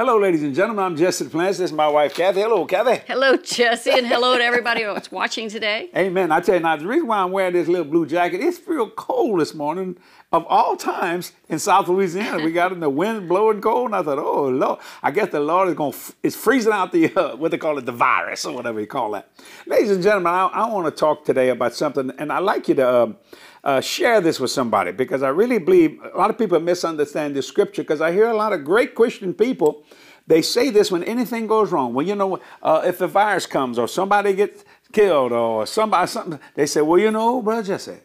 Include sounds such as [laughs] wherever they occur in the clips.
Hello, ladies and gentlemen. I'm Jesse Duplantis. This is my wife, Kathy. Hello, Kathy. Hello, Jesse, and hello to everybody that's watching today. Amen. I tell you now, the reason why I'm wearing this little blue jacket, it's real cold this morning. Of all times in South Louisiana, we got in the wind blowing cold, and I thought, oh Lord, I guess the Lord is going. to It's freezing out the uh, what they call it, the virus or whatever you call that. Ladies and gentlemen, I, I want to talk today about something, and I'd like you to. Uh, uh, share this with somebody because I really believe a lot of people misunderstand the scripture because I hear a lot of great Christian people. They say this when anything goes wrong. Well, you know, uh, if the virus comes or somebody gets killed or somebody something, they say, well, you know, brother Jesse,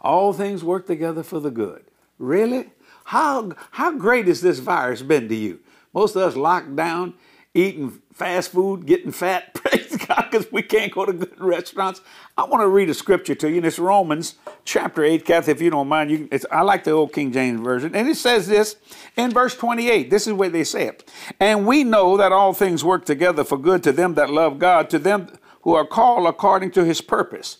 all things work together for the good. Really? How how great has this virus been to you? Most of us locked down, eating fast food, getting fat. [laughs] Praise God, because we can't go to good restaurants. I want to read a scripture to you, and it's Romans chapter 8. Kathy, if you don't mind, you, I like the old King James Version. And it says this in verse 28. This is where they say it. And we know that all things work together for good to them that love God, to them who are called according to his purpose.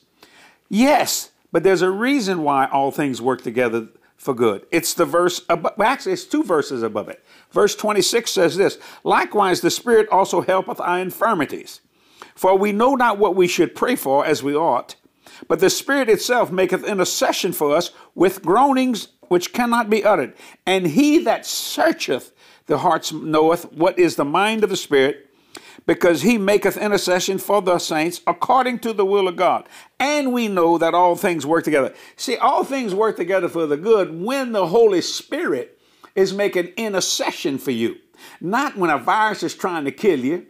Yes, but there's a reason why all things work together for good. It's the verse above, actually, it's two verses above it. Verse 26 says this Likewise, the Spirit also helpeth our infirmities. For we know not what we should pray for as we ought, but the Spirit itself maketh intercession for us with groanings which cannot be uttered. And he that searcheth the hearts knoweth what is the mind of the Spirit, because he maketh intercession for the saints according to the will of God. And we know that all things work together. See, all things work together for the good when the Holy Spirit is making intercession for you. Not when a virus is trying to kill you,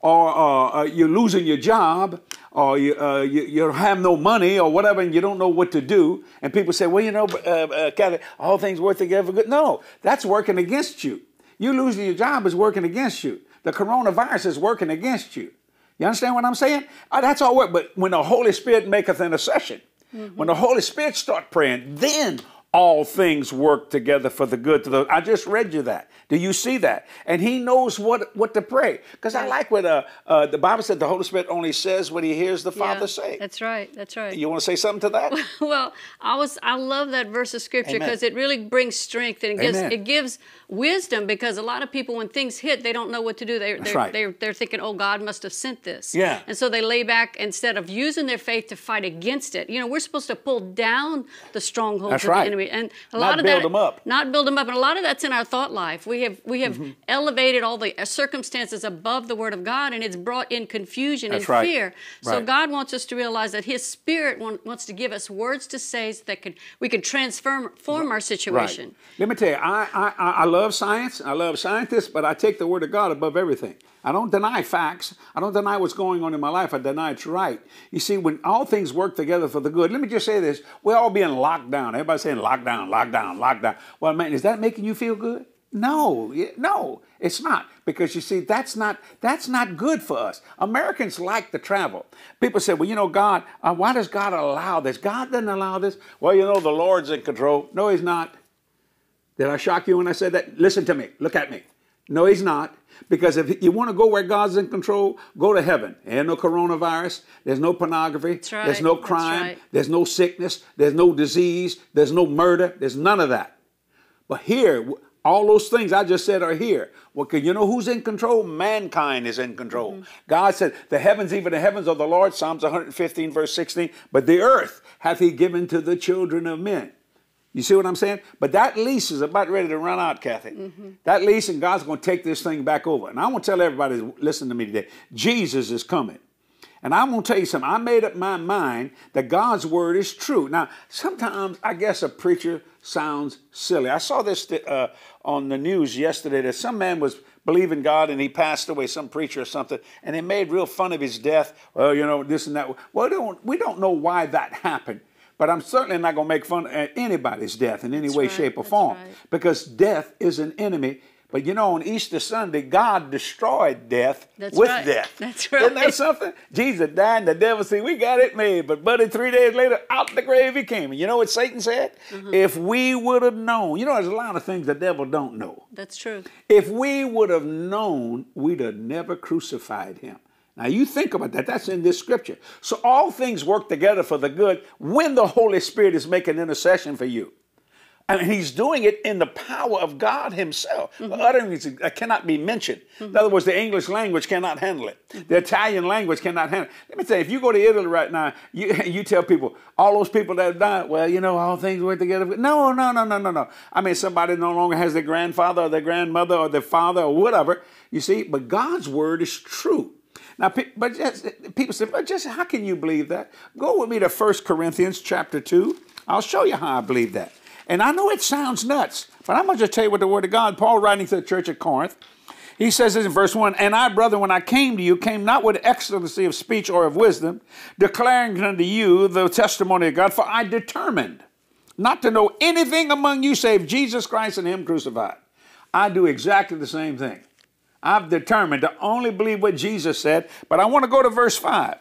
or uh, uh, you're losing your job, or you, uh, you, you, have no money, or whatever, and you don't know what to do. And people say, well, you know, uh, uh, all things work together for good. No, that's working against you. You losing your job is working against you. The coronavirus is working against you. You understand what I'm saying? Uh, that's all work. But when the Holy Spirit maketh intercession, mm-hmm. when the Holy Spirit start praying, then all things work together for the good to those. I just read you that. Do you see that? And he knows what, what to pray. Because I like what uh, uh, the Bible said the Holy Spirit only says what he hears the Father yeah, say. That's right. That's right. You want to say something to that? [laughs] well, I was I love that verse of scripture because it really brings strength and it gives Amen. it gives wisdom because a lot of people when things hit they don't know what to do. They, they're, right. they're, they're thinking, oh, God must have sent this. Yeah. And so they lay back instead of using their faith to fight against it. You know, we're supposed to pull down the strongholds that's of right. the enemy. And a not lot build of that, them up. Not build them up. And a lot of that's in our thought life. We have we have mm-hmm elevated all the circumstances above the Word of God, and it's brought in confusion That's and right. fear. So right. God wants us to realize that His Spirit want, wants to give us words to say so that can we can transform form our situation. Right. Let me tell you, I, I I love science. I love scientists, but I take the Word of God above everything. I don't deny facts. I don't deny what's going on in my life. I deny it's right. You see, when all things work together for the good, let me just say this. We're all being locked down. Everybody's saying lockdown, lockdown, lockdown. Well, man, is that making you feel good? No, no, it's not because you see that's not that's not good for us. Americans like to travel. People say, "Well, you know, God, uh, why does God allow this? God doesn't allow this." Well, you know, the Lord's in control. No, He's not. Did I shock you when I said that? Listen to me. Look at me. No, He's not. Because if you want to go where God's in control, go to heaven. There's no coronavirus. There's no pornography. Right. There's no crime. Right. There's no sickness. There's no disease. There's no murder. There's none of that. But here, all those things I just said are here. Well, can you know who's in control? Mankind is in control. Mm-hmm. God said, The heavens, even the heavens of the Lord, Psalms 115, verse 16, but the earth hath he given to the children of men. You see what I'm saying? But that lease is about ready to run out, Kathy. Mm-hmm. That lease, and God's going to take this thing back over. And I want to tell everybody listen to me today Jesus is coming. And I'm going to tell you something. I made up my mind that God's word is true. Now, sometimes I guess a preacher sounds silly. I saw this uh, on the news yesterday that some man was believing God and he passed away, some preacher or something, and they made real fun of his death. Well, you know, this and that. Well, don't, we don't know why that happened. But I'm certainly not going to make fun of anybody's death in any That's way, right. shape, or That's form. right. Because death is an enemy but you know, on Easter Sunday, God destroyed death That's with right. death. That's right. Isn't that something? Jesus died and the devil said, We got it made. But buddy, three days later, out the grave he came. And you know what Satan said? Mm-hmm. If we would have known, you know, there's a lot of things the devil don't know. That's true. If we would have known, we'd have never crucified him. Now you think about that. That's in this scripture. So all things work together for the good when the Holy Spirit is making intercession for you. And he's doing it in the power of God himself. Mm-hmm. Utterings that cannot be mentioned. Mm-hmm. In other words, the English language cannot handle it. Mm-hmm. The Italian language cannot handle it. Let me tell you, if you go to Italy right now, you, [laughs] you tell people, all those people that have died, well, you know, all things work together. No, no, no, no, no, no. I mean, somebody no longer has their grandfather or their grandmother or their father or whatever, you see, but God's word is true. Now, but just, people say, but just how can you believe that? Go with me to 1 Corinthians chapter 2. I'll show you how I believe that. And I know it sounds nuts, but I'm going to just tell you what the Word of God, Paul writing to the church at Corinth, he says this in verse 1 And I, brother, when I came to you, came not with excellency of speech or of wisdom, declaring unto you the testimony of God, for I determined not to know anything among you save Jesus Christ and Him crucified. I do exactly the same thing. I've determined to only believe what Jesus said, but I want to go to verse 5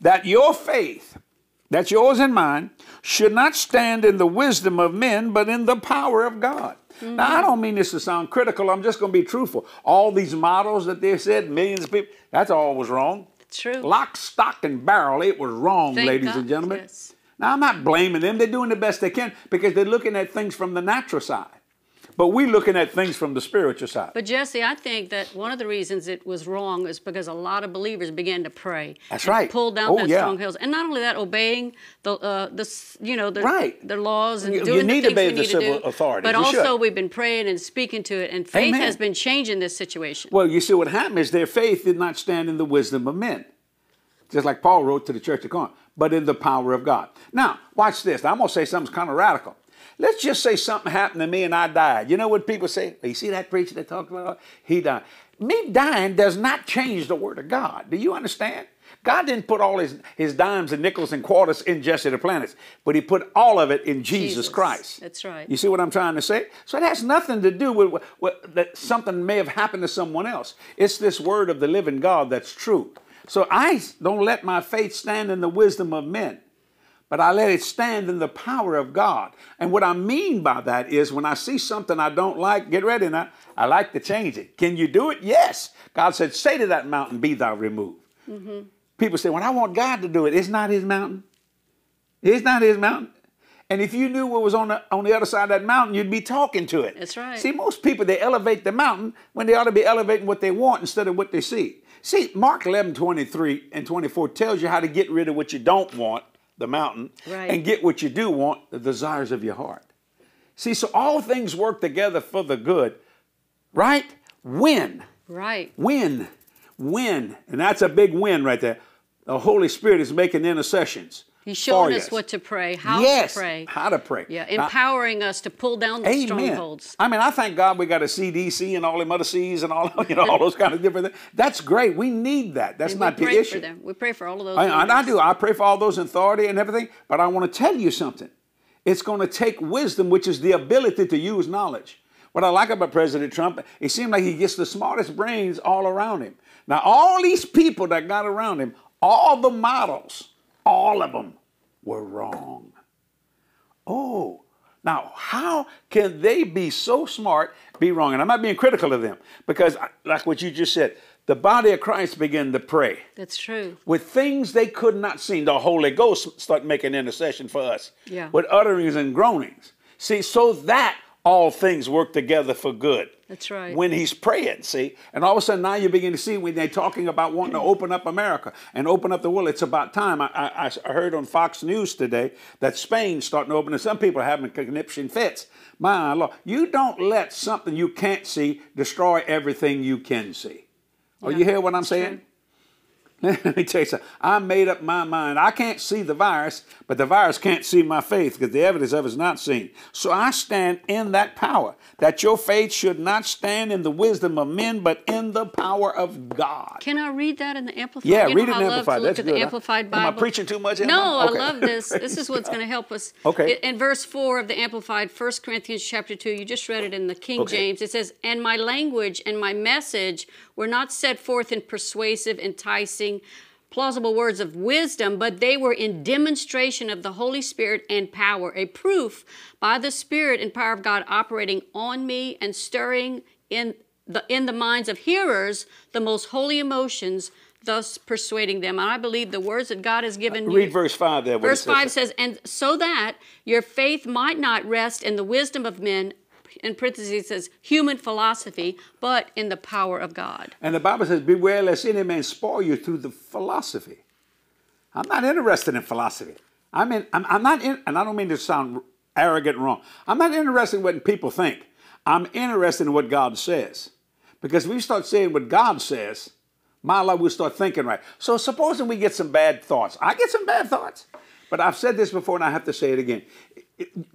that your faith that's yours and mine, should not stand in the wisdom of men, but in the power of God. Mm-hmm. Now, I don't mean this to sound critical. I'm just going to be truthful. All these models that they said, millions of people, that's all was wrong. True. Lock, stock, and barrel, it was wrong, Thank ladies God. and gentlemen. Yes. Now, I'm not blaming them. They're doing the best they can because they're looking at things from the natural side. But we're looking at things from the spiritual side. But Jesse, I think that one of the reasons it was wrong is because a lot of believers began to pray. That's right. Pull down oh, yeah. strongholds, and not only that, obeying the uh, the you know the right. the laws and you, doing you need the things to obey we the need civil to do. authority. But you also, should. we've been praying and speaking to it, and faith Amen. has been changing this situation. Well, you see, what happened is their faith did not stand in the wisdom of men, just like Paul wrote to the church of Corinth, but in the power of God. Now, watch this. Now, I'm going to say something kind of radical. Let's just say something happened to me and I died. You know what people say? You see that preacher that talked about? He died. Me dying does not change the word of God. Do you understand? God didn't put all his, his dimes and nickels and quarters in Jesse Duplantis, but he put all of it in Jesus, Jesus, Christ. That's right. You see what I'm trying to say? So it has nothing to do with, with, with that something may have happened to someone else. It's this word of the living God that's true. So I don't let my faith stand in the wisdom of men but I let it stand in the power of God. And what I mean by that is when I see something I don't like, get ready now, I like to change it. Can you do it? Yes. God said, Say to that mountain, be thou removed. Mm-hmm. People say, Well, I want God to do it. It's not his mountain. It's not his mountain. And if you knew what was on the on the other side of that mountain, you'd be talking to it. That's right. See, most people they elevate the mountain when they ought to be elevating what they want instead of what they see. See, Mark 11, 23 and 24 tells you how to get rid of what you don't want the mountain, right. and get what you do want, the desires of your heart. See, so all things work together for the good, right? Win. Right. Win. Win. And that's a big win right there. The Holy Spirit is making intercessions. He's showing us what to pray, how yes, to pray. How to pray. Yeah, empowering now, us to pull down the amen. strongholds. I mean, I thank God we got a CDC and all them other C's and all [laughs] you know all those kind of different things. That's great. We need that. That's and not the issue. For them. We pray for all of those. I, I do. I pray for all those in authority and everything. But I want to tell you something. It's going to take wisdom, which is the ability to use knowledge. What I like about President Trump, it seems like he gets the smartest brains all around him. Now, all these people that got around him, all the models, all of them were wrong. Oh, now how can they be so smart, be wrong? And I'm not being critical of them because, like what you just said, the body of Christ began to pray. That's true. With things they could not see. The Holy Ghost start making intercession for us. Yeah. With utterings and groanings. See, so that all things work together for good. That's right. When he's praying, see? And all of a sudden now you begin to see when they're talking about wanting to [clears throat] open up America and open up the world, it's about time. I, I, I heard on Fox News today that Spain's starting to open and some people are having conniption fits. My Lord, you don't let something you can't see destroy everything you can see. Oh, yeah, you hear what I'm saying? True. [laughs] Let me tell you something. I made up my mind. I can't see the virus, but the virus can't see my faith because the evidence of it is not seen. So I stand in that power that your faith should not stand in the wisdom of men, but in the power of God. Can I read that in the Amplified? Yeah, you read it in the Amplified. That's good. the Amplified Bible. Am I preaching too much? No, okay. I love this. [laughs] This is what's going to help us. Okay. In verse 4 of the Amplified, 1 Corinthians chapter 2, you just read it in the King okay. James. It says, And my language and my message were not set forth in persuasive, enticing, plausible words of wisdom, but they were in demonstration of the Holy Spirit and power, a proof by the Spirit and power of God operating on me and stirring in the, in the minds of hearers the most holy emotions thus persuading them. And I believe the words that God has given you. Read verse 5 there. Verse says. 5 says, And so that your faith might not rest in the wisdom of men, in parentheses says human philosophy, but in the power of God. And the Bible says, Beware lest any man spoil you through the philosophy. I'm not interested in philosophy. I mean, I'm, I'm not in, and I don't mean to sound arrogant wrong. I'm not interested in what people think. I'm interested in what God says. Because we start saying what God says, my life will start thinking right. So supposing we get some bad thoughts. I get some bad thoughts. But I've said this before and I have to say it again.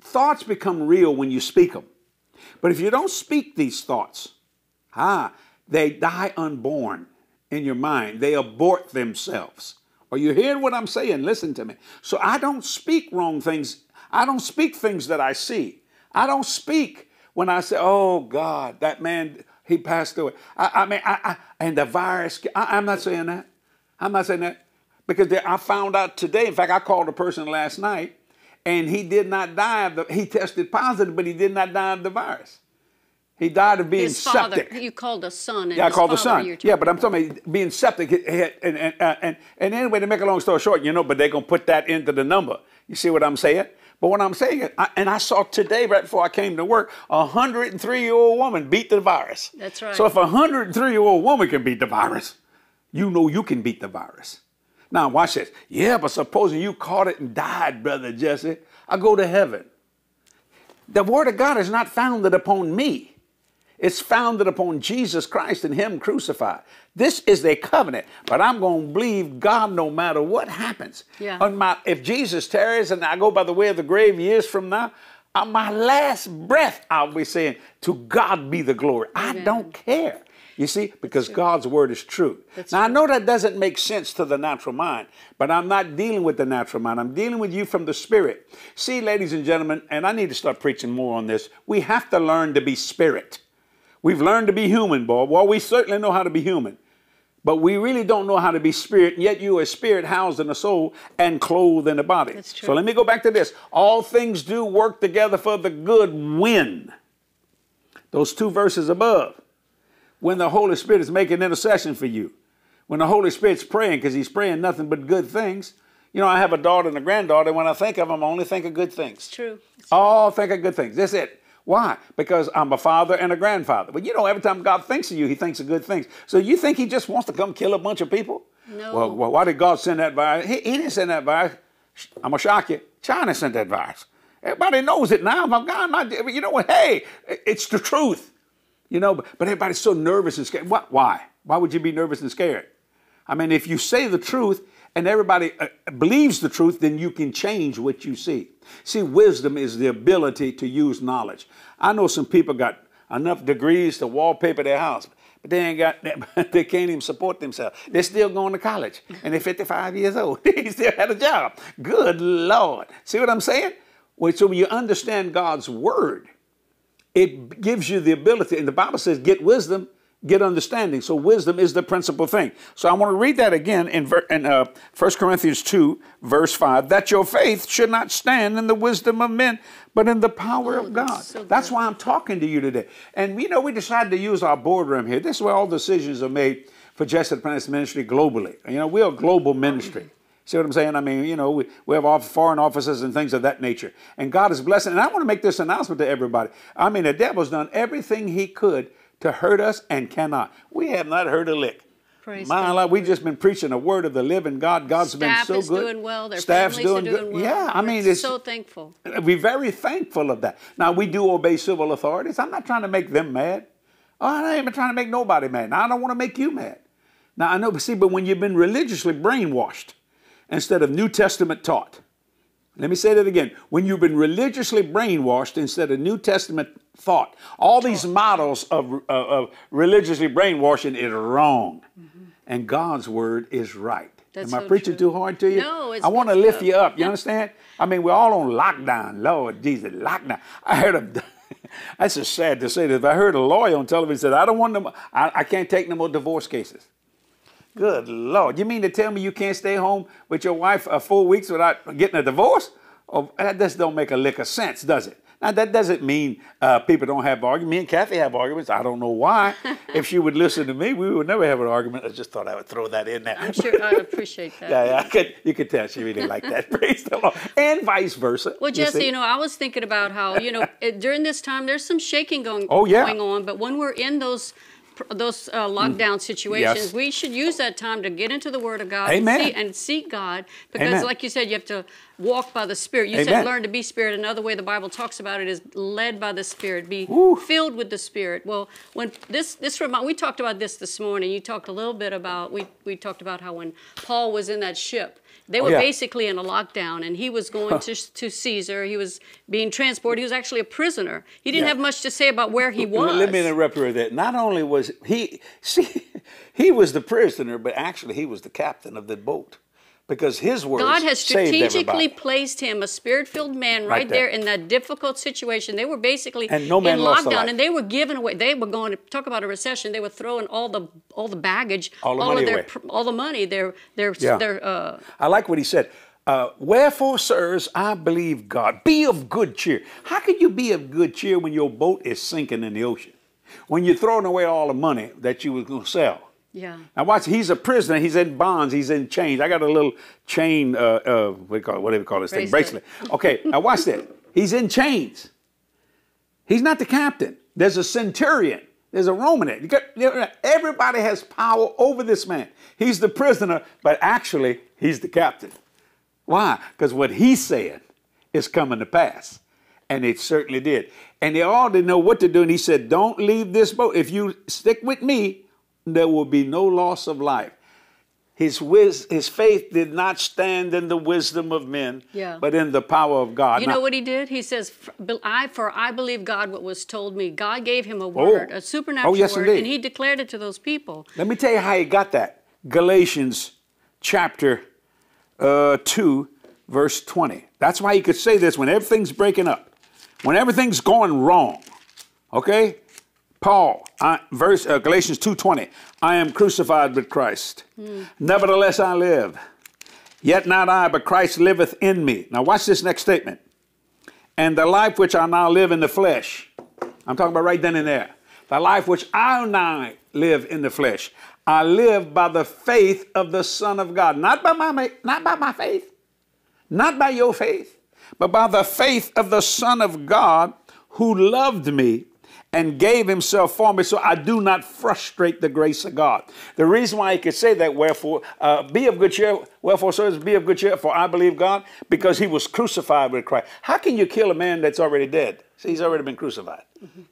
Thoughts become real when you speak them. But if you don't speak these thoughts, ah, they die unborn in your mind. They abort themselves. Are you hearing what I'm saying? Listen to me. So I don't speak wrong things. I don't speak things that I see. I don't speak when I say, "Oh God, that man he passed away." I, I mean, I, I, and the virus. I, I'm not saying that. I'm not saying that because I found out today. In fact, I called a person last night, and he did not die of the. He tested positive, but he did not die of the virus. He died of being His father, septic. you called a son. And Yeah, I called the son. Yeah, but I'm talking about being septic. And, and, uh, and, and anyway, to make a long story short, you know, but they're going to put that into the number. You see what I'm saying? But what I'm saying, is, I, and I saw today, right before I came to work, a 103 year old woman beat the virus. That's right. So if a 103 year old woman can beat the virus, you know you can beat the virus. Now, watch this. Yeah, but supposing you caught it and died, Brother Jesse, I go to heaven. The Word of God is not founded upon me. It's founded upon Jesus Christ and Him crucified. This is a covenant, but I'm going to believe God no matter what happens. Yeah. On my, if Jesus tarries and I go by the way of the grave years from now, on my last breath, I'll be saying, To God be the glory. I don't care. You see, because God's word is true. That's now, I know that doesn't make sense to the natural mind, but I'm not dealing with the natural mind. I'm dealing with you from the spirit. See, ladies and gentlemen, and I need to start preaching more on this, we have to learn to be spirit. We've learned to be human, boy. Well, we certainly know how to be human. But we really don't know how to be spirit, and yet you are spirit housed in a soul and clothed in a body. That's true. So let me go back to this. All things do work together for the good when. Those two verses above. When the Holy Spirit is making intercession for you. When the Holy Spirit's praying, because he's praying nothing but good things. You know, I have a daughter and a granddaughter. When I think of them, I only think of good things. It's true. It's All think of good things. That's it. Why? Because I'm a father and a grandfather. But you know, every time God thinks of you, He thinks of good things. So you think He just wants to come kill a bunch of people? No. Well, well why did God send that virus? He, he didn't send that virus. I'm gonna shock you. China sent that virus. Everybody knows it now. My God, my, you know what? Hey, it's the truth. You know, but, but everybody's so nervous and scared. Why? Why? Why would you be nervous and scared? I mean, if you say the truth and everybody uh, believes the truth, then you can change what you see. See, wisdom is the ability to use knowledge. I know some people got enough degrees to wallpaper their house, but they ain't got [laughs] they can't even support themselves. They're still going to college and they're 55 years old. [laughs] they still had a job. Good Lord. See what I'm saying? Well, so when you understand God's word, it gives you the ability, and the Bible says, get wisdom, get understanding. So wisdom is the principal thing. So I want to read that again in, ver- in uh, 1 Corinthians 2, verse 5, that your faith should not stand in the wisdom of men, but in the power of God. So That's why I'm talking to you today. And you know, we decided to use our boardroom here. This is where all decisions are made for Jesse the Ministry globally. You know, we're a global ministry. See what I'm saying? I mean, you know, we, we have off, foreign offices and things of that nature. And God is blessing. And I want to make this announcement to everybody. I mean, the devil's done everything he could to hurt us and cannot. We have not heard a lick. Praise My God. life, we just been preaching the word of the living God. God's Staff been so is good. doing well. Their Staff's families doing are doing good. well. Yeah, I mean, We're it's so thankful. we're very thankful of that. Now we do obey civil authorities. I'm not trying to make them mad. Oh, I ain't even trying to make nobody mad. Now I don't want to make you mad. Now I know, but see, but when you've been religiously brainwashed instead of New Testament taught, let me say that again. When you've been religiously brainwashed instead of New Testament thought, all these models of, uh, of religiously brainwashing is wrong, and God's word is right. That's Am I so preaching true. too hard to you? No, it's I want to lift you up. You understand? I mean, we're all on lockdown. Lord Jesus, lockdown. I heard a. [laughs] That's just sad to say this. But I heard a lawyer on television said, "I don't want no. I, I can't take no more divorce cases." Good Lord! You mean to tell me you can't stay home with your wife uh, four weeks without getting a divorce? Oh, that just don't make a lick of sense, does it? Now that doesn't mean uh, people don't have arguments. Me and Kathy have arguments. I don't know why. [laughs] if she would listen to me, we would never have an argument. I just thought I would throw that in there. I'm sure I appreciate [laughs] that. yeah, yeah. I could, you could tell she really liked that. Praise the Lord. And vice versa. Well, Jesse, see. you know, I was thinking about how you know during this time there's some shaking going Oh, yeah. going on, but when we're in those those uh, lockdown situations, Yes. we should use that time to get into the Word of God Amen. and, see, and seek God, because Amen. like you said, you have to walk by the Spirit. You Amen. said learn to be Spirit. Another way the Bible talks about it is led by the Spirit, be Woo. filled with the Spirit. Well, when this this remind, we talked about this this morning. You talked a little bit about we we talked about how when Paul was in that ship. They were yeah. basically in a lockdown, and he was going to, to Caesar. He was being transported. He was actually a prisoner. He didn't Yeah. have much to say about where he was. Let me interrupt you with that. Not only was he, [laughs] see, he was the prisoner, but actually he was the captain of the boat because his words God has strategically placed him, a spirit-filled man, right, Right there. there. in that difficult situation. They were basically And no man in lockdown, and they were giving away. They were going to talk about a recession. They were throwing all the all the baggage, All the money of their away. all the money, their their Yeah. their. Uh, I like what he said. Uh, Wherefore, sirs, I believe God. Be of good cheer. How can you be of good cheer when your boat is sinking in the ocean? When you're throwing away all the money that you were going to sell? Yeah. Now watch, he's a prisoner. He's in bonds. He's in chains. I got a little chain. Uh, uh, what do you call it? What do you call this thing? Bracelet. Bracelet. Okay. Now watch this. He's in chains. He's not the captain. There's a centurion. There's a Roman. You got- you know, Everybody has power over this man. He's the prisoner, but actually he's the captain. Why? Because what he's saying is coming to pass. And it certainly did. And they all didn't know what to do. And he said, Don't leave this boat. If you stick with me, there will be no loss of life. His, wis- his faith did not stand in the wisdom of men, Yeah. but in the power of God. You Now- know what he did? He says, "For I, for I believe God what was told me. God gave him a word, a supernatural Oh, yes, word, indeed. and he declared it to those people. Let me tell you how he got that. Galatians chapter uh, 2, verse 20. That's why he could say this when everything's breaking up, when everything's going wrong. Okay? Paul, I, verse uh, Galatians 2:20. I am crucified with Christ. Nevertheless I live. Yet not I, but Christ liveth in me. Now watch this next statement. And the life which I now live in the flesh. I'm talking about right then and there. The life which I now live in the flesh. I live by the faith of the Son of God. Not by my not by my faith. Not by your faith, but by the faith of the Son of God who loved me and gave himself for me so I do not frustrate the grace of God. The reason why he could say that, wherefore, uh, be of good cheer, wherefore, sirs, be of good cheer, for I believe God, because he was crucified with Christ. How can you kill a man that's already dead? See, he's already been crucified.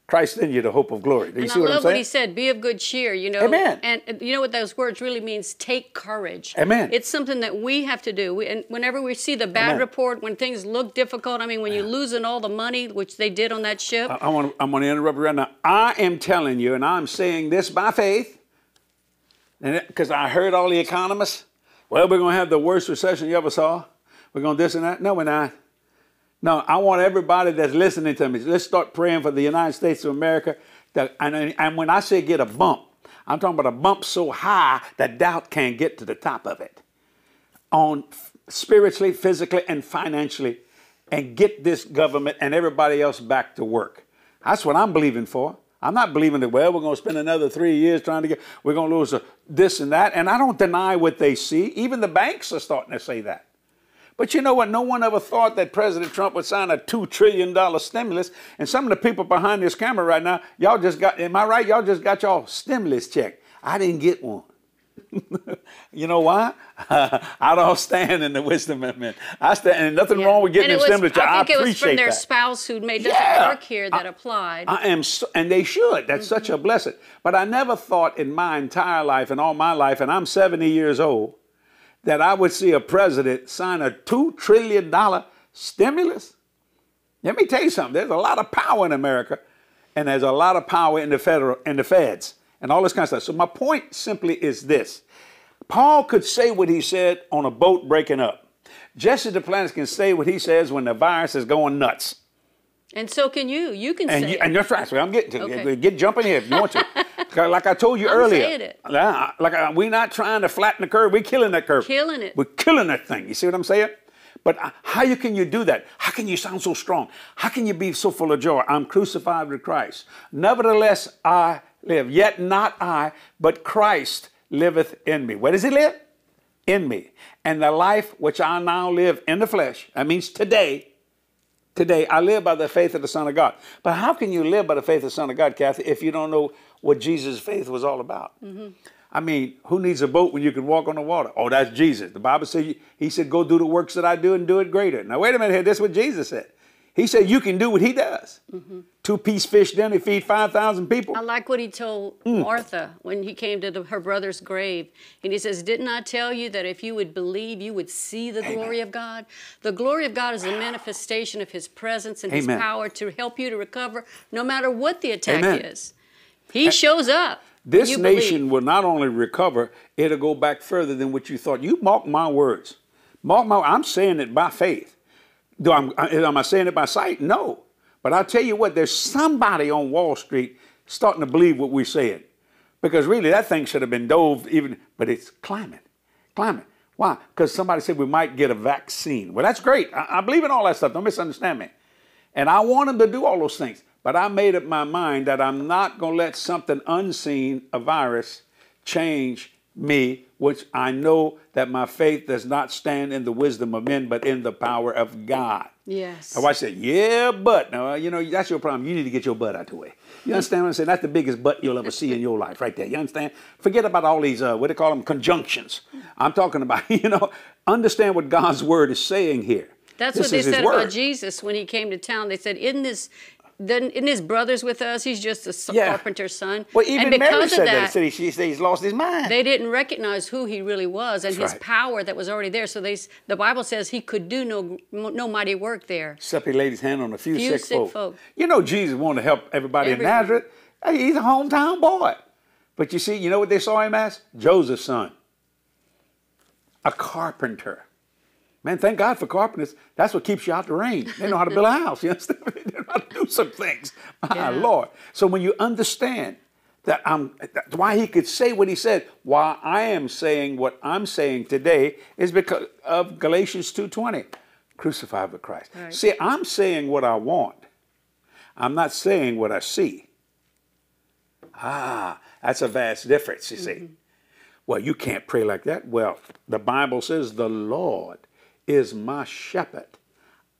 Christ in you, the hope of glory. Do you And see I what I'm love what he said, be of good cheer, you know. Amen. And you know what those words really means? Take courage. Amen. It's something that we have to do. We, and whenever we see the bad Amen. report, when things look difficult, I mean, when you're losing all the money, which they did on that ship, I want to, I'm going to interrupt you right now. I am telling you, and I'm saying this by faith, because I heard all the economists. Well, we're going to have the worst recession you ever saw. We're going to this and that. No, we're not. No, I want everybody that's listening to me. Let's start praying for the United States of America. That, and, and when I say get a bump, I'm talking about a bump so high that doubt can't get to the top of it. On spiritually, physically, and financially, and get this government and everybody else back to work. That's what I'm believing for. I'm not believing that, well, we're going to spend another three years trying to get, we're going to lose a, this and that. And I don't deny what they see. Even the banks are starting to say that. But you know what? No one ever thought that President Trump would sign a $2 trillion stimulus. And some of the people behind this camera right now, y'all just got, am I right? Y'all just got y'all stimulus check. I didn't get one. [laughs] you know why? I don't stand in the wisdom of men. I stand, and nothing wrong with getting and a it was, stimulus check. I think it was from their that. spouse who made Yeah. work here that applied. I am, so, and they should. That's such a mm-hmm. blessing. But I never thought in my entire life and all my life, and I'm 70 years old, that I would see a president sign a $2 trillion stimulus. Let me tell you something. There's a lot of power in America, and there's a lot of power in the federal in the feds and all this kind of stuff. So my point simply is this: Paul could say what he said on a boat breaking up. Jesse Duplantis can say what he says when the virus is going nuts. and so can you. You can And, say you, and that's right. So I'm getting to Okay. get jumping here if you want to. [laughs] like I told you I'm earlier, saying it. Yeah, like uh, we're not trying to flatten the curve. We're killing that curve. Killing it. We're killing that thing. You see what I'm saying? But uh, how you can you do that? How can you sound so strong? How can you be so full of joy? I'm crucified with Christ. Nevertheless, I live. Yet not I, but Christ liveth in me. Where does he live? In me. And the life which I now live in the flesh, that means today, today, I live by the faith of the Son of God. But how can you live by the faith of the Son of God, Kathy, if you don't know what Jesus' faith was all about? Mm-hmm. I mean, who needs a boat when you can walk on the water? Oh, that's Jesus. The Bible says, He said, go do the works that I do and do it greater. Now, wait a minute here. This is what Jesus said. He said, you can do what He does. Mm-hmm. Two piece fish dinner, feed 5,000 people. I like what He told mm. Martha when He came to the, her brother's grave. And He says, Didn't I tell you that if you would believe, you would see the Amen. glory of God? The glory of God is a manifestation of His presence and Amen. His power to help you to recover no matter what the attack Amen. is. He shows up. This nation believe. will not only recover, it'll go back further than what you thought. You mark my words. Mark my I'm saying it by faith. Do I, am I saying it by sight? No. But I'll tell you what, there's somebody on Wall Street starting to believe what we're saying. Because really that thing should have been dove even, but it's climate. Climate. Why? Because somebody said we might get a vaccine. Well, that's great. I, I believe in all that stuff. Don't misunderstand me. And I want them to do all those things. But I made up my mind that I'm not going to let something unseen, a virus, change me, which I know that my faith does not stand in the wisdom of men, but in the power of God. Yes. I said, yeah, but now you know that's your problem. You need to get your butt out the way. You understand what I'm saying? That's the biggest butt you'll ever see in your life, right there. You understand? Forget about all these uh, what they call them conjunctions. I'm talking about [laughs] you know understand what God's word is saying here. That's this what they said about Jesus when he came to town. They said, "In this then isn't his brothers with us? He's just a yeah. carpenter's son. Well, even and because Mary said that. that. He, said he's lost his mind. They didn't recognize who he really was and That's his right. power that was already there. So they, the Bible says he could do no no mighty work there. Except he laid his hand on a few, few sick, sick folk. folk. You know, Jesus wanted to help everybody Every, in Nazareth. He's a hometown boy. But you see, you know what they saw him as? Joseph's son. A carpenter. Man, thank God for carpenters. That's what keeps you out the rain. They know how to build a [laughs] house. You understand? They know how to do some things. My yeah. Lord. So when you understand that I'm, that's why he could say what he said, why I am saying what I'm saying today is because of Galatians 2.20, crucified with Christ. Right. See, I'm saying what I want. I'm not saying what I see. Ah, that's a vast difference, you see. Mm-hmm. Well, you can't pray like that. Well, the Bible says the Lord is my shepherd.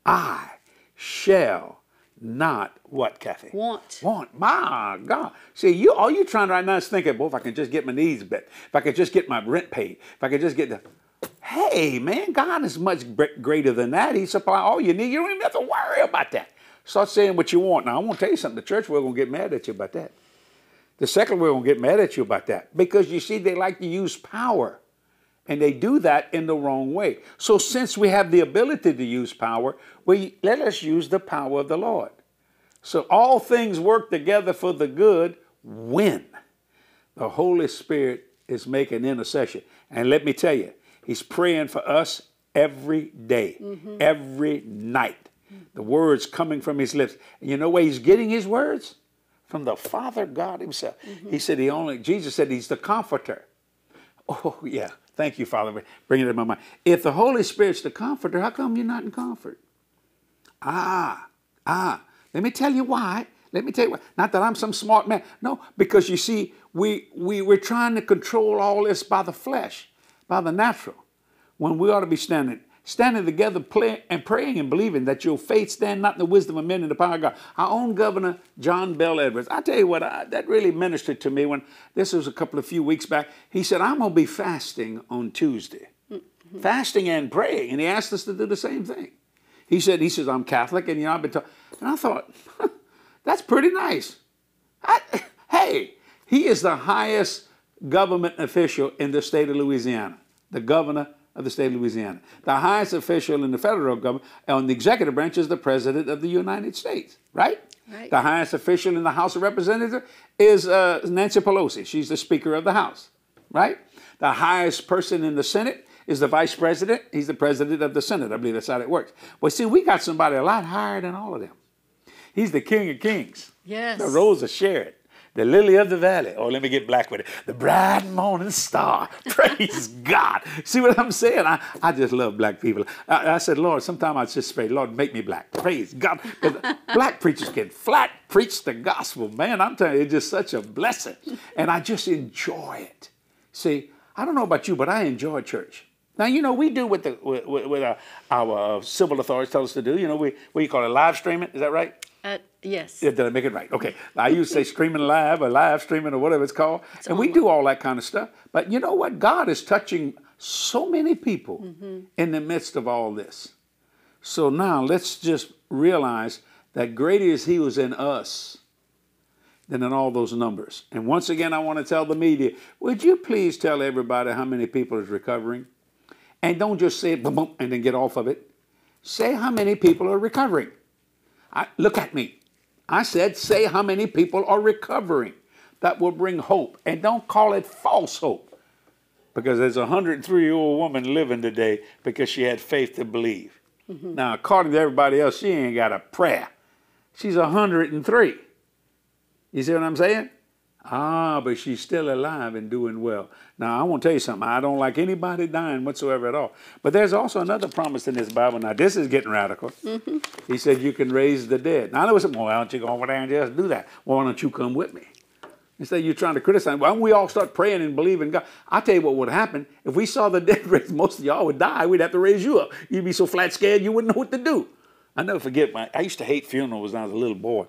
I shall not what, Kathy? Want. Want. My God. See, you all you trying right now is thinking, boy, if I can just get my needs met, if I could just get my rent paid, if I could just get the Hey, man, God is much greater than that. He supply all you need. You don't even have to worry about that. Start saying what you want. Now, I want to tell you something. The church we're going to get mad at you about that. The second we're going to get mad at you about that. Because you see, they like to use power. And they do that in the wrong way. So since we have the ability to use power, we let us use the power of the Lord. So all things work together for the good when the Holy Spirit is making intercession. And let me tell you, He's praying for us every day, mm-hmm. every night. The words coming from His lips. And you know where He's getting His words? From the Father God Himself. Mm-hmm. He said He only, Jesus said He's the comforter. Oh, yeah. Thank you, Father, Bring it to my mind. If the Holy Spirit's the comforter, how come you're not in comfort? Ah, ah. Let me tell you why. Let me tell you why. Not that I'm some smart man. No, because you see, we, we, we're trying to control all this by the flesh, by the natural, when we ought to be standing standing together play, and praying and believing that your faith stand not in the wisdom of men and the power of God. Our own governor, John Bell Edwards, I tell you what, I, that really ministered to me when this was a couple of few weeks back. He said, I'm going to be fasting on Tuesday, mm-hmm. fasting and praying. And he asked us to do the same thing. He said, he says, I'm Catholic, and you know, I've been taught. And I thought, [laughs] that's pretty nice. I, hey, he is the highest government official in the state of Louisiana, the governor of the state of Louisiana. The highest official in the federal government on the executive branch is the President of the United States, right? Right. The highest official in the House of Representatives is uh, Nancy Pelosi. She's the Speaker of the House, right? The highest person in the Senate is the Vice President. He's the President of the Senate. I believe that's how it works. Well, see, we got somebody a lot higher than all of them. He's the King of Kings. Yes. The Rose of Sharon. the lily of the valley. Oh, let me get black with it. The bright morning star. [laughs] Praise God. See what I'm saying? I, I just love black people. I, I said, Lord, sometimes I just pray, Lord, make me black. Praise God. [laughs] black preachers can flat preach the gospel, man. I'm telling you, it's just such a blessing. And I just enjoy it. See, I don't know about you, but I enjoy church. Now, you know, we do what, the, with, with our, our, uh, civil authorities tell us to do. You know, we, what do you call it, live streaming? Is that right? Uh, yes. Yeah, did I make it right? Okay. I used to say streaming live or live streaming or whatever it's called. It's and we do all that kind of stuff. But you know what? God is touching so many people mm-hmm. in the midst of all this. So now let's just realize that greater is He who's in us than in all those numbers. And once again, I want to tell the media would you please tell everybody how many people is recovering? And don't just say boom, boom, and then get off of it. Say how many people are recovering. I, look at me. I said, say how many people are recovering. That will bring hope. And don't call it false hope. Because there's a 103 year old woman living today because she had faith to believe. Mm-hmm. Now, according to everybody else, she ain't got a prayer. She's 103. You see what I'm saying? Ah, but she's still alive and doing well. Now, I want to tell you something. I don't like anybody dying whatsoever at all. But there's also another promise in this Bible. Now, this is getting radical. Mm-hmm. He said, You can raise the dead. Now, I know some, well, why don't you go over there and just do that? Why don't you come with me? Instead, you're trying to criticize. Why don't we all start praying and believing God? I'll tell you what would happen. If we saw the [laughs] dead raised, most of y'all would die. We'd have to raise you up. You'd be so flat scared you wouldn't know what to do. I never forget, my, I used to hate funerals when I was a little boy.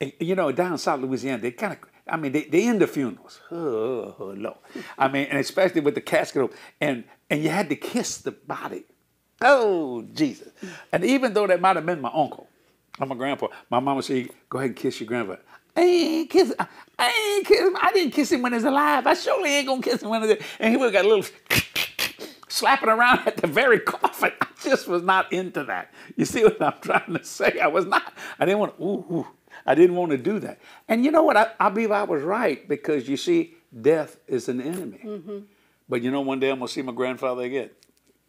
And, you know, down in South Louisiana, they kind of I mean, they, they end the funerals. [laughs] Oh, Lord. I mean, and especially with the casket, and and you had to kiss the body. Oh, Jesus. And even though that might have been my uncle, or my grandpa, my mama said, go ahead and kiss your grandpa. I ain't kiss I ain't kiss him. I didn't kiss him when he's alive. I surely ain't gonna kiss him when he's And he would have got a little [laughs] slapping around at the very [laughs] coffin. I just was not into that. You see what I'm trying to say? I was not. I didn't want to, ooh, ooh. I didn't want to do that. And you know what? I, I believe I was right because you see, death is an enemy. Mm-hmm. But you know, one day I'm going to see my grandfather again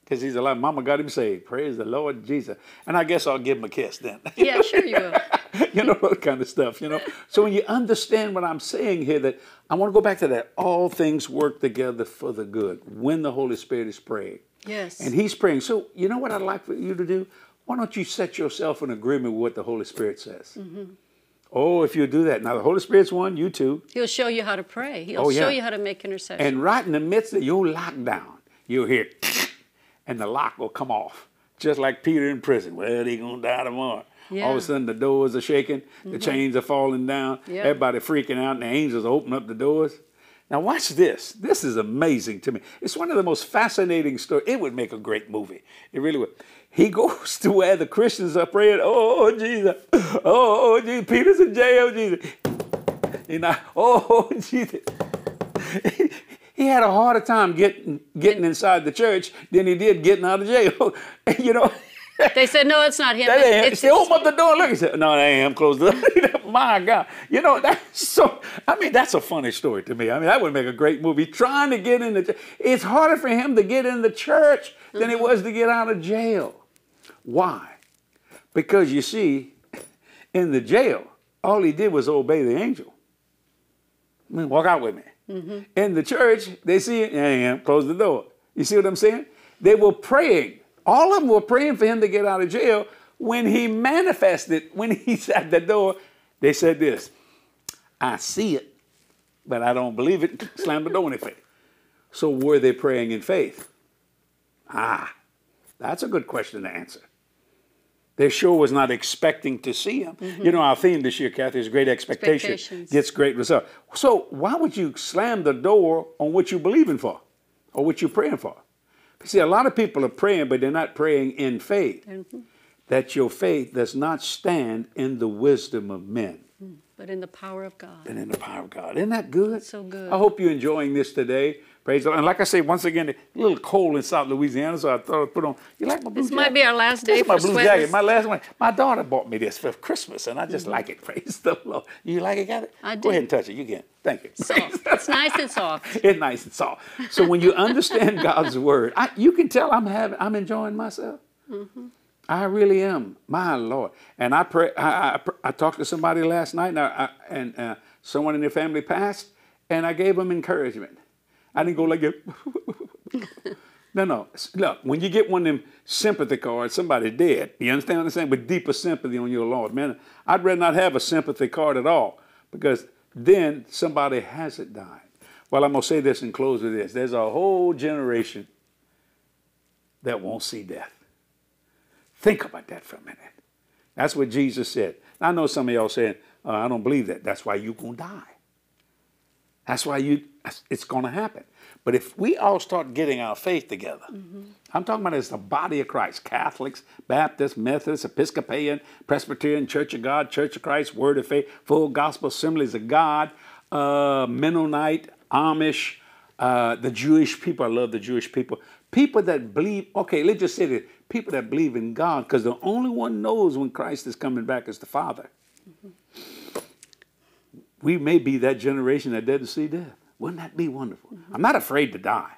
because he's alive. Mama got him saved. Praise the Lord Jesus. And I guess I'll give him a kiss then. [laughs] Yeah, sure you will. [laughs] you know, that kind of stuff, you know. So when you understand what I'm saying here, that I want to go back to that. All things work together for the good when the Holy Spirit is praying. Yes. And he's praying. So you know what I'd like for you to do? Why don't you set yourself in agreement with what the Holy Spirit says? Mm-hmm. Oh, if you do that. Now, the Holy Spirit's one, you too. He'll show you how to pray. He'll oh, yeah. show you how to make intercession. And right in the midst of your lockdown, you'll hear, [laughs] and the lock will come off, just like Peter in prison. Well, he's going to die tomorrow. Yeah. All of a sudden, the doors are shaking, the mm-hmm. chains are falling down, yep. everybody freaking out, and the angels open up the doors. Now, watch this. This is amazing to me. It's one of the most fascinating stories. It would make a great movie. It really would. He goes to where the Christians are praying, oh, Jesus, oh, Jesus, Peter's in jail, Jesus. You know, oh, Jesus. He had a harder time getting getting inside the church than he did getting out of jail. [laughs] you know. They said, no, it's not him. That ain't it's, open up the door look. He said, no, that ain't him. Close the door. [laughs] My God. You know, that's so, I mean, that's a funny story to me. I mean, that would make a great movie. Trying to get in the, it's harder for him to get in the church than mm-hmm. it was to get out of jail. Why? Because you see, in the jail, all he did was obey the angel. I mean, walk out with me. Mm-hmm. In the church, they see it, yeah, close the door. You see what I'm saying? They were praying. All of them were praying for him to get out of jail. When he manifested, when he's [laughs] at the door, they said this I see it, but I don't believe it. [laughs] Slam the door in their face. So were they praying in faith? Ah, that's a good question to answer. They sure was not expecting to see him. Mm-hmm. You know, our theme this year, Kathy, is great expectation gets great result. So why would you slam the door on what you're believing for or what you're praying for? See, a lot of people are praying, but they're not praying in faith. Mm-hmm. That your faith does not stand in the wisdom of men. Mm, but in the power of God. And in the power of God. Isn't that good? That's so good. I hope you're enjoying this today. Praise the Lord. And like I say, once again, a little cold in South Louisiana, so I thought I'd put on. You like my blue this jacket? might be our last day this for my blue sweaters. jacket. My last one. My daughter bought me this for Christmas, and I just mm-hmm. like it. [laughs] Praise the Lord. You like it, Kathy? I do. Go ahead and touch it. You can. Thank you. [laughs] Soft. it's nice and soft. it's nice and soft. So when you understand [laughs] God's word, I, you can tell I'm having, I'm enjoying myself. Mm-hmm. I really am, my Lord. And I pray. I, I, I, talked to somebody last night, and, I, and uh, someone in their family passed, and I gave them encouragement. I didn't go like that. [laughs] no, no. Look, when you get one of them sympathy cards, somebody dead. You understand what I'm saying? With deeper sympathy on your Lord, man. I'd rather not have a sympathy card at all because then somebody hasn't died. Well, I'm gonna say this and close with this. There's a whole generation that won't see death. Think about that for a minute. That's what Jesus said. I know some of y'all saying, uh, I don't believe that. That's why you're going to die. That's why you. It's going to happen. But if we all start getting our faith together, mm-hmm. I'm talking about as the body of Christ Catholics, Baptists, Methodists, Episcopalian, Presbyterian, Church of God, Church of Christ, Word of Faith, Full Gospel Assemblies of God, uh, Mennonite, Amish, uh, the Jewish people. I love the Jewish people. People that believe, okay, let's just say that people that believe in God, because the only one knows when Christ is coming back is the Father. Mm-hmm. We may be that generation that doesn't see death. Wouldn't that be wonderful? Mm-hmm. I'm not afraid to die.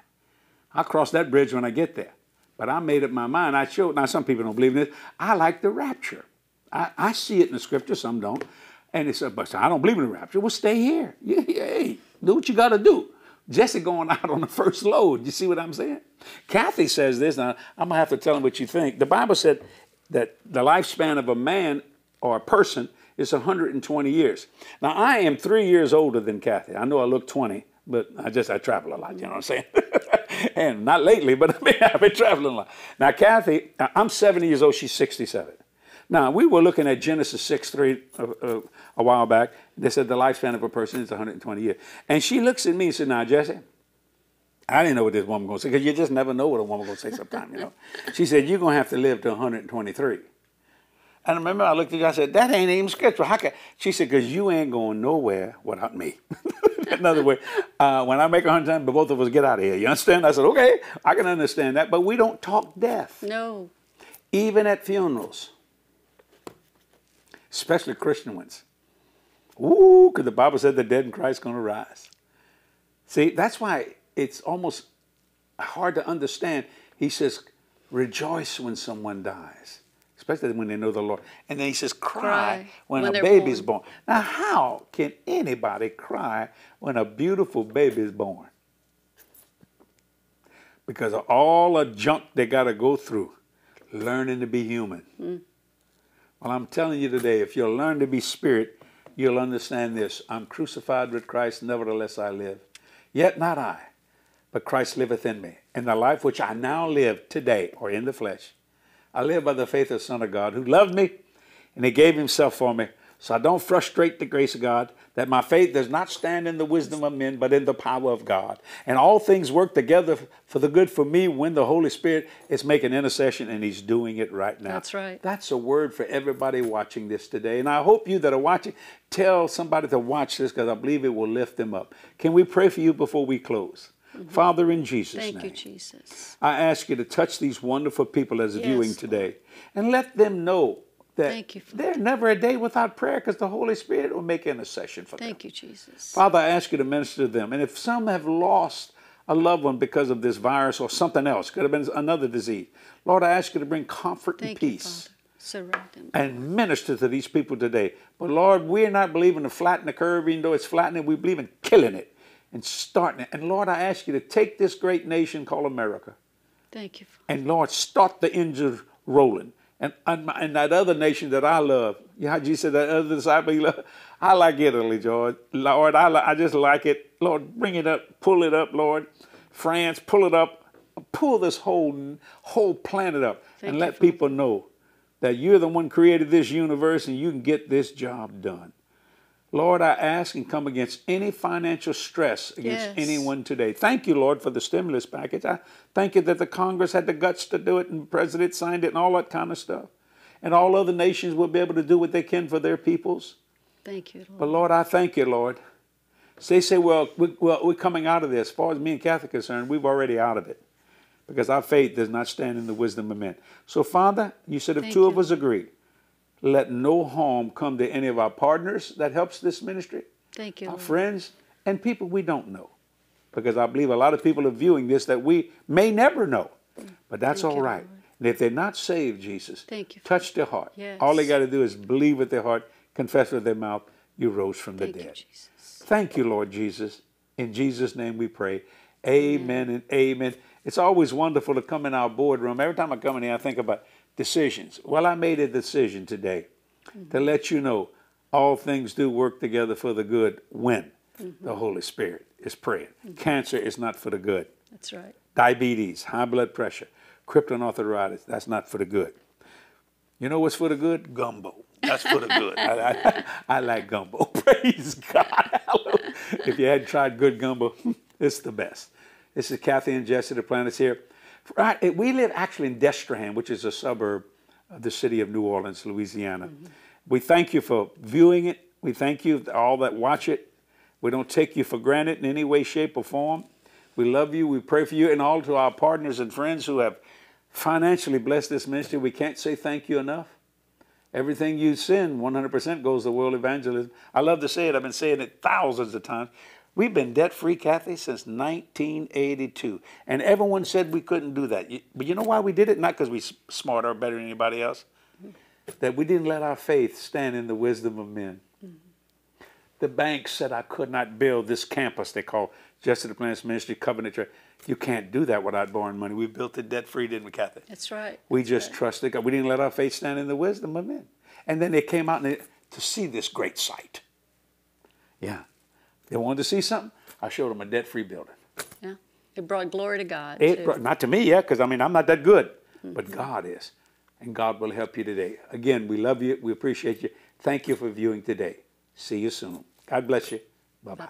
I'll cross that bridge when I get there. But I made up my mind. I showed, now some people don't believe in this. I like the rapture. I, I see it in the scripture, some don't. And said, but I don't believe in the rapture. Well, stay here. Yeah, hey, do what you got to do. Jesse going [laughs] out on the first load. You see what I'm saying? Kathy says this. Now, I'm going to have to tell him what you think. The Bible said that the lifespan of a man or a person is 120 years. Now, I am three years older than Kathy. I know I look 20, but I just, I travel a lot, you know what I'm saying? [laughs] and not lately, but [laughs] I mean, I've been traveling a lot. Now, Kathy, I'm 70 years old. She's 67. Now, we were looking at Genesis 6 3 uh, uh, a while back. They said the lifespan of a person is 120 years. And she looks at me and said, Now, Jesse, I didn't know what this woman was going to say because you just never know what a woman going to say sometimes, you know. she said, You're going to have to live to 123. And I remember I looked at her, I said, That ain't even scriptural. How can? She said, Because you ain't going nowhere without me. [laughs] Another way, uh, when I make a hundred times, but both of us get out of here. You understand? I said, Okay, I can understand that. But we don't talk death. No. Even at funerals especially Christian ones. Ooh, because the Bible said the dead in Christ going to rise. See, that's why it's almost hard to understand. He says, rejoice when someone dies, especially when they know the Lord. And then he says, cry, cry when, when, a baby's born. born. Now, how can anybody cry when a beautiful baby is born? Because of all the junk they got to go through learning to be human. Mm. Well, I'm telling you today, if you'll learn to be spirit, you'll understand this. I'm crucified with Christ, nevertheless I live. Yet not I, but Christ liveth in me. And the life which I now live today, or in the flesh, I live by the faith of the Son of God, who loved me and he gave himself for me. So I don't frustrate the grace of God, that my faith does not stand in the wisdom of men, but in the power of God. And all things work together for the good for me when the Holy Spirit is making intercession and He's doing it right now. That's right. That's a word for everybody watching this today. And I hope you that are watching, tell somebody to watch this because I believe it will lift them up. Can we pray for you before we close? Mm-hmm. Father, in Jesus' Thank name. you, Jesus. I ask you to touch these wonderful people as yes, viewing today and let them know that Thank you, there's never a day without prayer because the Holy Spirit will make intercession for Thank them. Thank you, Jesus. Father, I ask you to minister to them. And if some have lost a loved one because of this virus or something else, could have been another disease, Lord, I ask you to bring comfort Thank and peace. You, and minister to these people today. But Lord, we're not believing to flatten the curve, even though it's flattening, we believe in killing it and starting it. And Lord, I ask you to take this great nation called America. Thank you. And Lord, start the engine rolling. And, and, and that other nation that I love, you know how Jesus said that other disciple you love? I like Italy, George. Lord, I, I just like it. Lord, bring it up, pull it up, Lord. France, pull it up. Pull this whole, whole planet up Thank and let people know that you're the one created this universe and you can get this job done. Lord, I ask and come against any financial stress against yes. anyone today. Thank you, Lord, for the stimulus package. I thank you that the Congress had the guts to do it and the President signed it and all that kind of stuff. And all other nations will be able to do what they can for their peoples. Thank you, Lord. But Lord, I thank you, Lord. So they say, well, we, well, we're coming out of this. As far as me and Kathy are concerned, we're already out of it. Because our faith does not stand in the wisdom of men. So, Father, you said if thank two you. of us agree, let no harm come to any of our partners that helps this ministry. Thank you. Our Lord. friends and people we don't know. Because I believe a lot of people are viewing this that we may never know. But that's Thank all right. Lord. And if they're not saved, Jesus, Thank you. touch their heart. Yes. All they got to do is believe with their heart, confess with their mouth, you rose from Thank the dead. You, Thank you, Lord Jesus. In Jesus' name we pray. Amen and amen. It's always wonderful to come in our boardroom. Every time I come in here, I think about decisions. Well, I made a decision today to mm-hmm. let you know all things do work together for the good when mm-hmm. the Holy Spirit is praying. Mm-hmm. Cancer is not for the good. That's right. Diabetes, high blood pressure, krypton arthritis, that's not for the good. You know what's for the good? Gumbo. That's for the good. I, I, [laughs] I like gumbo. [laughs] Praise God. if you hadn't tried good gumbo, [laughs] it's the best. This is Kathy and Jesse, Duplantis here. Right, we live actually in Destrehan, which is a suburb of the city of New Orleans, Louisiana. Mm-hmm. We thank you for viewing it. We thank you all that watch it. We don't take you for granted in any way, shape, or form. We love you. We pray for you and all to our partners and friends who have financially blessed this ministry. We can't say thank you enough. Everything you send, 100% goes to world evangelism. I love to say it. I've been saying it thousands of times. We've been debt free, Kathy, since 1982. And everyone said we couldn't do that. But you know why we did it? Not because we're smarter or better than anybody else. That we didn't let our faith stand in the wisdom of men. Mm-hmm. The bank said I could not build this campus they call Jesse Duplantis Ministry Covenant Church. You can't do that without borrowing money. We built it debt free, didn't we, Kathy? That's right. We just right. trusted God. We didn't let our faith stand in the wisdom of men. And then they came out they, to see this great sight. Yeah. They wanted to see something. I showed them a debt free building. Yeah. It brought glory to God. It brought, not to me, yeah, because I mean, I'm not that good, mm-hmm. but God is. And God will help you today. Again, we love you. We appreciate you. Thank you for viewing today. See you soon. God bless you. Bye bye.